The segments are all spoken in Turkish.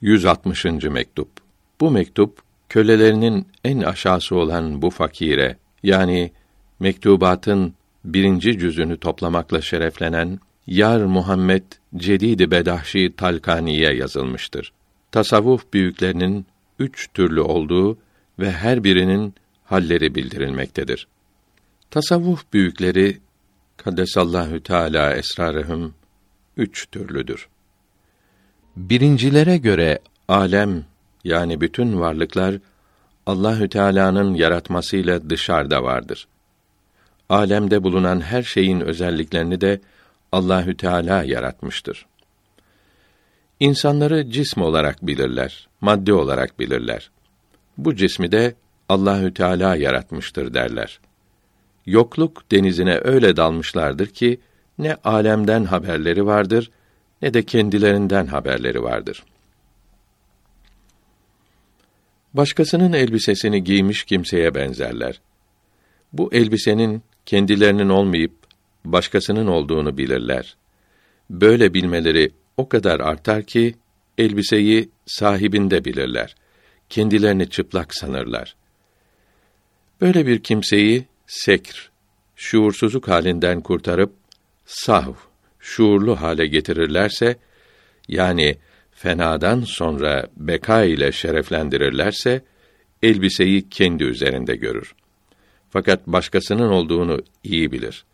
160. mektup. Bu mektup kölelerinin en aşağısı olan bu fakire yani mektubatın birinci cüzünü toplamakla şereflenen Yar Muhammed Cedid-i Bedahşi Talkani'ye yazılmıştır. Tasavvuf büyüklerinin üç türlü olduğu ve her birinin halleri bildirilmektedir. Tasavvuf büyükleri Kaddesallahu Teala esrarehum üç türlüdür. Birincilere göre alem yani bütün varlıklar Allahü Teala'nın yaratmasıyla dışarıda vardır. Alemde bulunan her şeyin özelliklerini de Allahü Teala yaratmıştır. İnsanları cism olarak bilirler, madde olarak bilirler. Bu cismi de Allahü Teala yaratmıştır derler. Yokluk denizine öyle dalmışlardır ki ne alemden haberleri vardır ne de kendilerinden haberleri vardır. Başkasının elbisesini giymiş kimseye benzerler. Bu elbisenin kendilerinin olmayıp başkasının olduğunu bilirler. Böyle bilmeleri o kadar artar ki elbiseyi sahibinde bilirler. Kendilerini çıplak sanırlar. Böyle bir kimseyi sekr, şuursuzluk halinden kurtarıp sahv, şuurlu hale getirirlerse yani fenadan sonra beka ile şereflendirirlerse elbiseyi kendi üzerinde görür. Fakat başkasının olduğunu iyi bilir.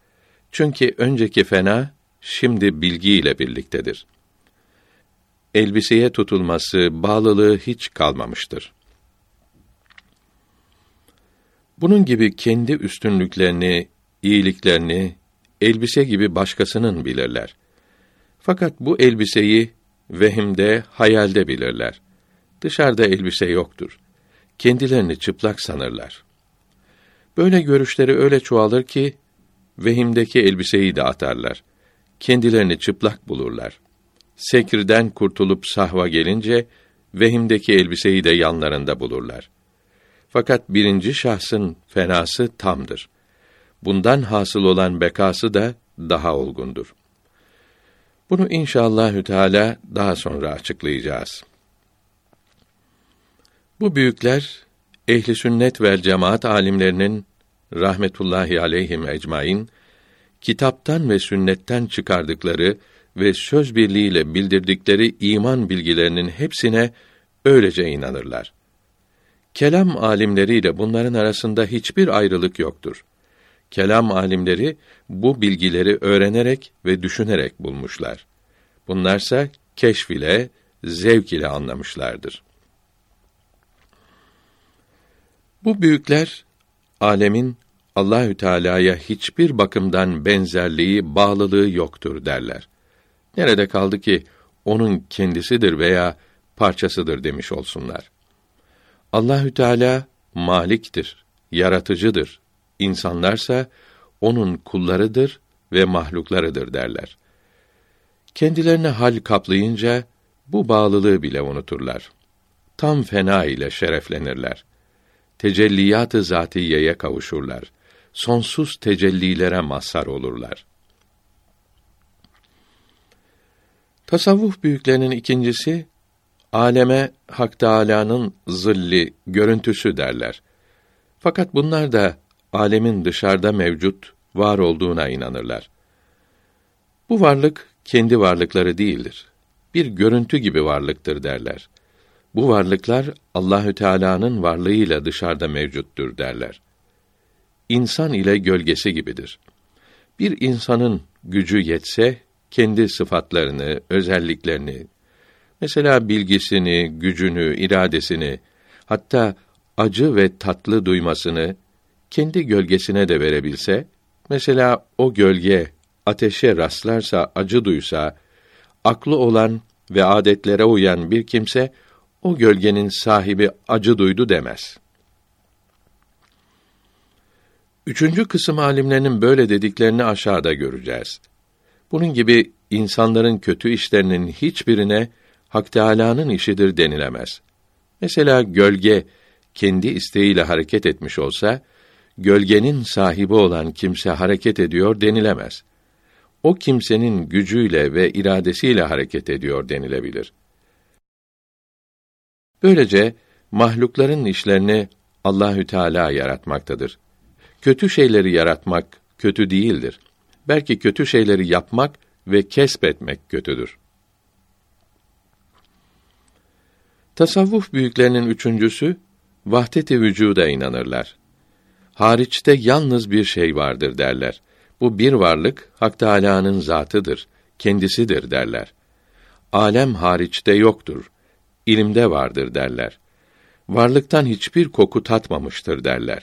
Çünkü önceki fena şimdi bilgiyle birliktedir. Elbiseye tutulması, bağlılığı hiç kalmamıştır. Bunun gibi kendi üstünlüklerini, iyiliklerini elbise gibi başkasının bilirler. Fakat bu elbiseyi vehimde, hayalde bilirler. Dışarıda elbise yoktur. Kendilerini çıplak sanırlar. Böyle görüşleri öyle çoğalır ki vehimdeki elbiseyi de atarlar. Kendilerini çıplak bulurlar. Sekirden kurtulup sahva gelince vehimdeki elbiseyi de yanlarında bulurlar. Fakat birinci şahsın fenası tamdır. Bundan hasıl olan bekası da daha olgundur. Bunu inşallahü teala daha sonra açıklayacağız. Bu büyükler ehli sünnet ve cemaat alimlerinin rahmetullahi aleyhim ecmaîn kitaptan ve sünnetten çıkardıkları ve söz birliğiyle bildirdikleri iman bilgilerinin hepsine öylece inanırlar. Kelam alimleriyle bunların arasında hiçbir ayrılık yoktur. Kelam alimleri bu bilgileri öğrenerek ve düşünerek bulmuşlar. Bunlarsa keşf ile, zevk ile anlamışlardır. Bu büyükler alemin Allahü Teala'ya hiçbir bakımdan benzerliği, bağlılığı yoktur derler. Nerede kaldı ki onun kendisidir veya parçasıdır demiş olsunlar. Allahü Teala maliktir, yaratıcıdır. İnsanlarsa onun kullarıdır ve mahluklarıdır derler. Kendilerine hal kaplayınca bu bağlılığı bile unuturlar. Tam fena ile şereflenirler. Tecelliyatı zatiyeye kavuşurlar. Sonsuz tecellilere mazhar olurlar. Tasavvuf büyüklerinin ikincisi aleme Hak Teâlâ'nın zilli, görüntüsü derler. Fakat bunlar da alemin dışarıda mevcut, var olduğuna inanırlar. Bu varlık kendi varlıkları değildir. Bir görüntü gibi varlıktır derler. Bu varlıklar Allahü Teala'nın varlığıyla dışarıda mevcuttur derler. İnsan ile gölgesi gibidir. Bir insanın gücü yetse kendi sıfatlarını, özelliklerini, mesela bilgisini, gücünü, iradesini, hatta acı ve tatlı duymasını kendi gölgesine de verebilse, mesela o gölge ateşe rastlarsa, acı duysa, aklı olan ve adetlere uyan bir kimse o gölgenin sahibi acı duydu demez. Üçüncü kısım alimlerinin böyle dediklerini aşağıda göreceğiz. Bunun gibi insanların kötü işlerinin hiçbirine Hak Teâlâ'nın işidir denilemez. Mesela gölge kendi isteğiyle hareket etmiş olsa, gölgenin sahibi olan kimse hareket ediyor denilemez. O kimsenin gücüyle ve iradesiyle hareket ediyor denilebilir. Böylece mahlukların işlerini Allahü Teala yaratmaktadır. Kötü şeyleri yaratmak kötü değildir. Belki kötü şeyleri yapmak ve kesbetmek kötüdür. Tasavvuf büyüklerinin üçüncüsü vahdet-i vücuda inanırlar. Hariçte yalnız bir şey vardır derler. Bu bir varlık Hak Teâlâ'nın zatıdır, kendisidir derler. Alem hariçte yoktur, ilimde vardır derler. Varlıktan hiçbir koku tatmamıştır derler.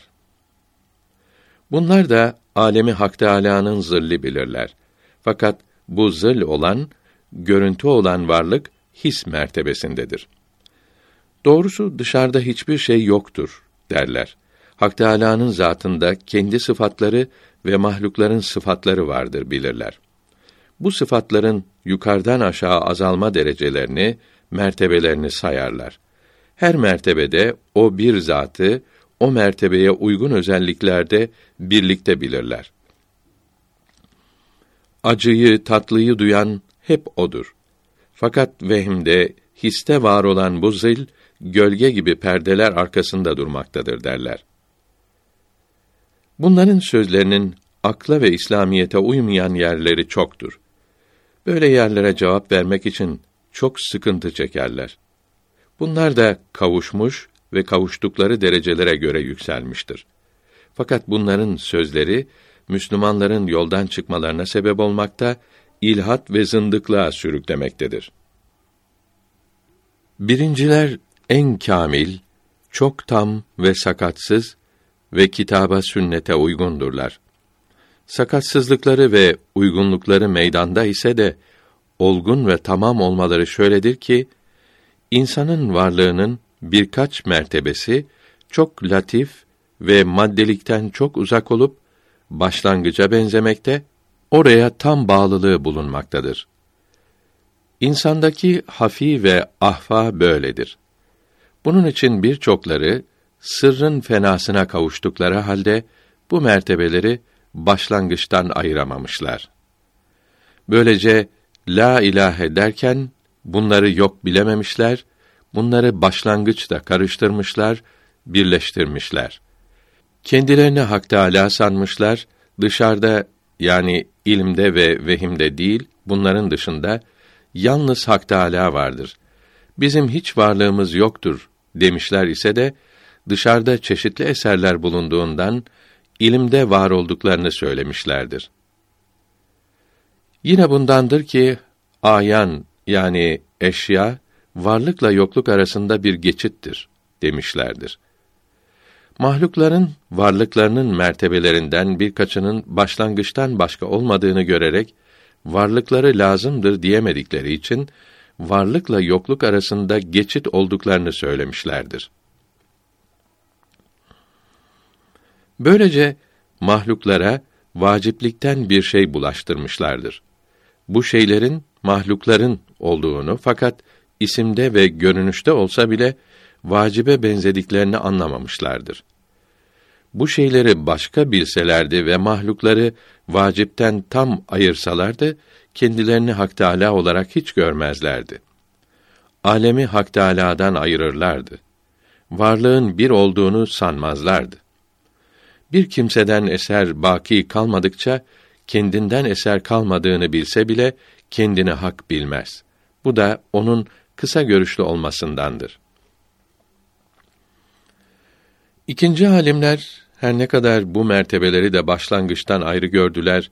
Bunlar da alemi Hak Teâlâ'nın zilli bilirler. Fakat bu zıl olan, görüntü olan varlık his mertebesindedir. Doğrusu dışarıda hiçbir şey yoktur derler. Hak Teâlâ'nın zatında kendi sıfatları ve mahlukların sıfatları vardır bilirler. Bu sıfatların yukarıdan aşağı azalma derecelerini, mertebelerini sayarlar. Her mertebede o bir zatı, o mertebeye uygun özelliklerde birlikte bilirler. Acıyı, tatlıyı duyan hep odur. Fakat vehimde, histe var olan bu zil, gölge gibi perdeler arkasında durmaktadır derler. Bunların sözlerinin akla ve İslamiyete uymayan yerleri çoktur. Böyle yerlere cevap vermek için çok sıkıntı çekerler. Bunlar da kavuşmuş ve kavuştukları derecelere göre yükselmiştir. Fakat bunların sözleri Müslümanların yoldan çıkmalarına sebep olmakta, ilhat ve zındıklığa sürüklemektedir. Birinciler en kamil, çok tam ve sakatsız ve kitaba sünnete uygundurlar. Sakatsızlıkları ve uygunlukları meydanda ise de olgun ve tamam olmaları şöyledir ki insanın varlığının birkaç mertebesi çok latif ve maddelikten çok uzak olup başlangıca benzemekte, oraya tam bağlılığı bulunmaktadır. İnsandaki hafi ve ahfa böyledir. Bunun için birçokları sırrın fenasına kavuştukları halde bu mertebeleri başlangıçtan ayıramamışlar. Böylece la ilahe derken bunları yok bilememişler, bunları başlangıçta karıştırmışlar, birleştirmişler. Kendilerini Hak Teâlâ sanmışlar, dışarıda yani ilimde ve vehimde değil, bunların dışında yalnız Hak Teâlâ vardır. Bizim hiç varlığımız yoktur demişler ise de dışarıda çeşitli eserler bulunduğundan ilimde var olduklarını söylemişlerdir. Yine bundandır ki ayan yani eşya varlıkla yokluk arasında bir geçittir demişlerdir. Mahlukların varlıklarının mertebelerinden birkaçının başlangıçtan başka olmadığını görerek varlıkları lazımdır diyemedikleri için varlıkla yokluk arasında geçit olduklarını söylemişlerdir. Böylece mahluklara vaciplikten bir şey bulaştırmışlardır. Bu şeylerin mahlukların olduğunu fakat isimde ve görünüşte olsa bile vacibe benzediklerini anlamamışlardır. Bu şeyleri başka bilselerdi ve mahlukları vacipten tam ayırsalardı, kendilerini Hak Teâlâ olarak hiç görmezlerdi. Alemi Hak Teâlâ'dan ayırırlardı. Varlığın bir olduğunu sanmazlardı. Bir kimseden eser baki kalmadıkça kendinden eser kalmadığını bilse bile kendini hak bilmez. Bu da onun kısa görüşlü olmasındandır. İkinci alimler her ne kadar bu mertebeleri de başlangıçtan ayrı gördüler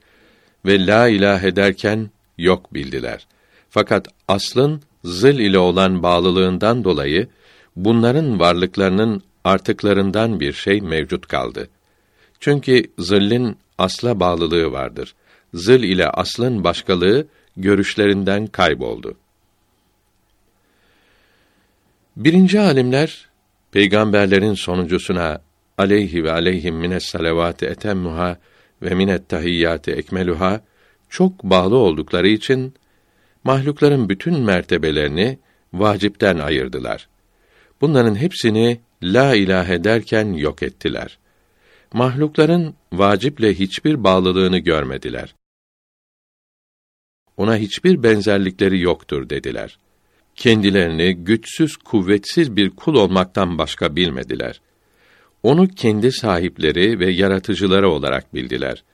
ve la ilahe derken yok bildiler. Fakat aslın zıl ile olan bağlılığından dolayı bunların varlıklarının artıklarından bir şey mevcut kaldı. Çünkü zillin asla bağlılığı vardır. Zıl ile aslın başkalığı görüşlerinden kayboldu. Birinci alimler peygamberlerin sonuncusuna aleyhi ve aleyhim mines salavati etemmuha ve minet tahiyyati ekmeluha çok bağlı oldukları için mahlukların bütün mertebelerini vacipten ayırdılar. Bunların hepsini la ilahe derken yok ettiler. Mahlukların vaciple hiçbir bağlılığını görmediler. Ona hiçbir benzerlikleri yoktur dediler. kendilerini güçsüz, kuvvetsiz bir kul olmaktan başka bilmediler. Onu kendi sahipleri ve yaratıcıları olarak bildiler.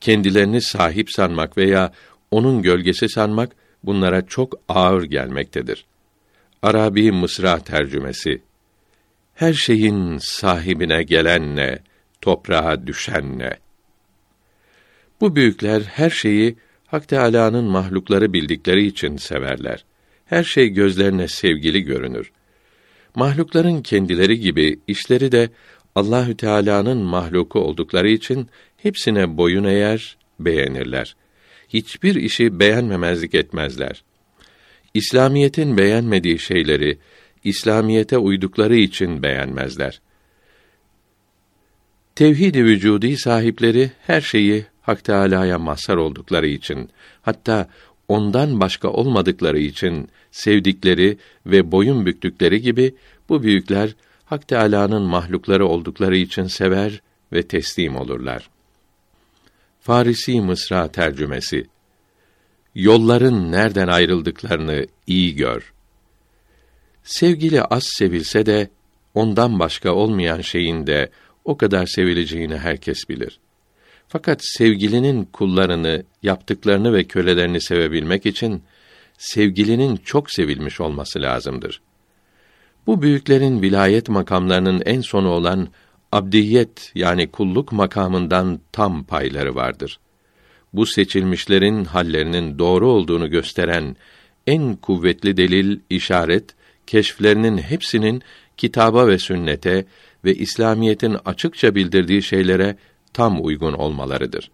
Kendilerini sahip sanmak veya onun gölgesi sanmak bunlara çok ağır gelmektedir. Arabi Mısra tercümesi Her şeyin sahibine gelen ne, toprağa düşen ne? Bu büyükler her şeyi Hak Teâlâ'nın mahlukları bildikleri için severler. Her şey gözlerine sevgili görünür. Mahlukların kendileri gibi işleri de Allahü Teala'nın mahluku oldukları için hepsine boyun eğer, beğenirler. Hiçbir işi beğenmemezlik etmezler. İslamiyetin beğenmediği şeyleri İslamiyete uydukları için beğenmezler. Tevhid-i vücudi sahipleri her şeyi Hak Teâlâ'ya mazhar oldukları için, hatta ondan başka olmadıkları için sevdikleri ve boyun büktükleri gibi bu büyükler Hak Teâlâ'nın mahlukları oldukları için sever ve teslim olurlar. Farisi Mısra tercümesi Yolların nereden ayrıldıklarını iyi gör. Sevgili az sevilse de ondan başka olmayan şeyin de o kadar sevileceğini herkes bilir. Fakat sevgilinin kullarını, yaptıklarını ve kölelerini sevebilmek için sevgilinin çok sevilmiş olması lazımdır. Bu büyüklerin vilayet makamlarının en sonu olan abdiyet yani kulluk makamından tam payları vardır. Bu seçilmişlerin hallerinin doğru olduğunu gösteren en kuvvetli delil, işaret, keşflerinin hepsinin kitaba ve sünnete ve İslamiyetin açıkça bildirdiği şeylere tam uygun olmalarıdır.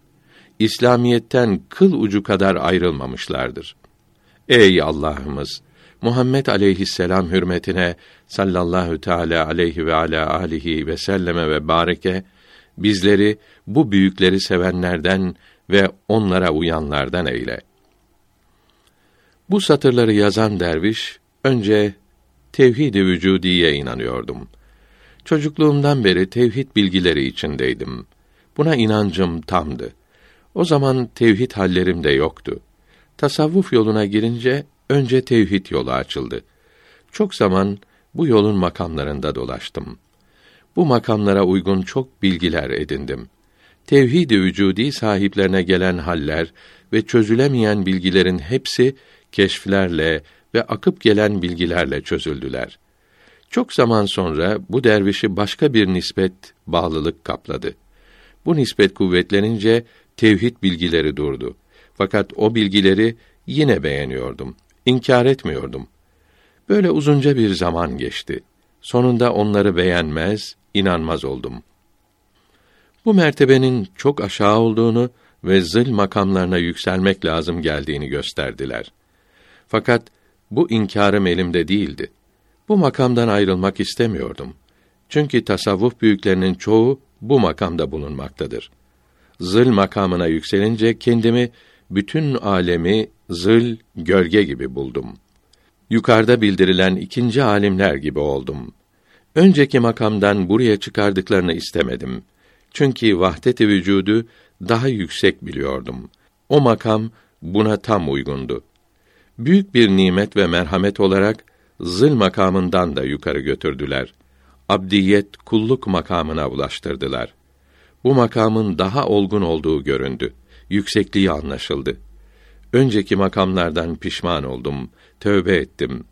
İslamiyetten kıl ucu kadar ayrılmamışlardır. Ey Allah'ımız! Muhammed aleyhisselam hürmetine sallallahu teala aleyhi ve ala alihi ve selleme ve bareke bizleri bu büyükleri sevenlerden ve onlara uyanlardan eyle. Bu satırları yazan derviş önce tevhid-i vücudiye inanıyordum. Çocukluğumdan beri tevhid bilgileri içindeydim. Buna inancım tamdı. O zaman tevhid hallerim de yoktu. Tasavvuf yoluna girince önce tevhid yolu açıldı. Çok zaman bu yolun makamlarında dolaştım. Bu makamlara uygun çok bilgiler edindim. Tevhid-i vücudi sahiplerine gelen haller ve çözülemeyen bilgilerin hepsi keşflerle ve akıp gelen bilgilerle çözüldüler. Çok zaman sonra bu dervişi başka bir nispet, bağlılık kapladı. Bu nispet kuvvetlenince tevhid bilgileri durdu. Fakat o bilgileri yine beğeniyordum. İnkar etmiyordum. Böyle uzunca bir zaman geçti. Sonunda onları beğenmez, inanmaz oldum. Bu mertebenin çok aşağı olduğunu ve zıl makamlarına yükselmek lazım geldiğini gösterdiler. Fakat bu inkârım elimde değildi. Bu makamdan ayrılmak istemiyordum. Çünkü tasavvuf büyüklerinin çoğu bu makamda bulunmaktadır. Zıl makamına yükselince kendimi bütün alemi zıl gölge gibi buldum. Yukarıda bildirilen ikinci alimler gibi oldum. Önceki makamdan buraya çıkardıklarını istemedim. Çünkü vahdet-i vücudu daha yüksek biliyordum. O makam buna tam uygundu. Büyük bir nimet ve merhamet olarak zıl makamından da yukarı götürdüler. Abdiyet, kulluk makamına ulaştırdılar. Bu makamın daha olgun olduğu göründü. Yüksekliği anlaşıldı. Önceki makamlardan pişman oldum, tövbe ettim.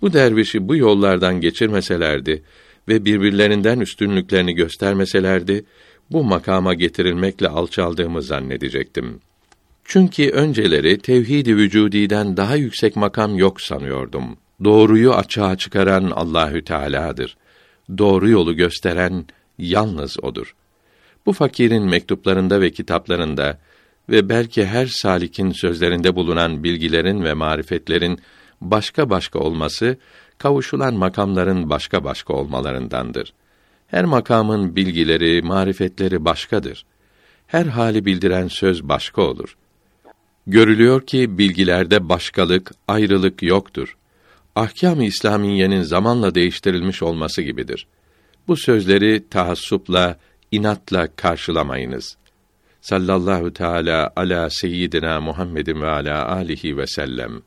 Bu dervişi bu yollardan geçirmeselerdi ve birbirlerinden üstünlüklerini göstermeselerdi, bu makama getirilmekle alçaldığımı zannedecektim. Çünkü önceleri tevhid-i vücudiden daha yüksek makam yok sanıyordum. Doğruyu açığa çıkaran Allahü Teala'dır. Doğru yolu gösteren yalnız odur. Bu fakirin mektuplarında ve kitaplarında ve belki her salikin sözlerinde bulunan bilgilerin ve marifetlerin başka başka olması kavuşulan makamların başka başka olmalarındandır. Her makamın bilgileri, marifetleri başkadır. Her hali bildiren söz başka olur. Görülüyor ki bilgilerde başkalık, ayrılık yoktur. Ahkâm-ı İslamiyenin zamanla değiştirilmiş olması gibidir. Bu sözleri taassupla, inatla karşılamayınız. Sallallahu teala ala seyyidina Muhammedin ve ala alihi ve sellem.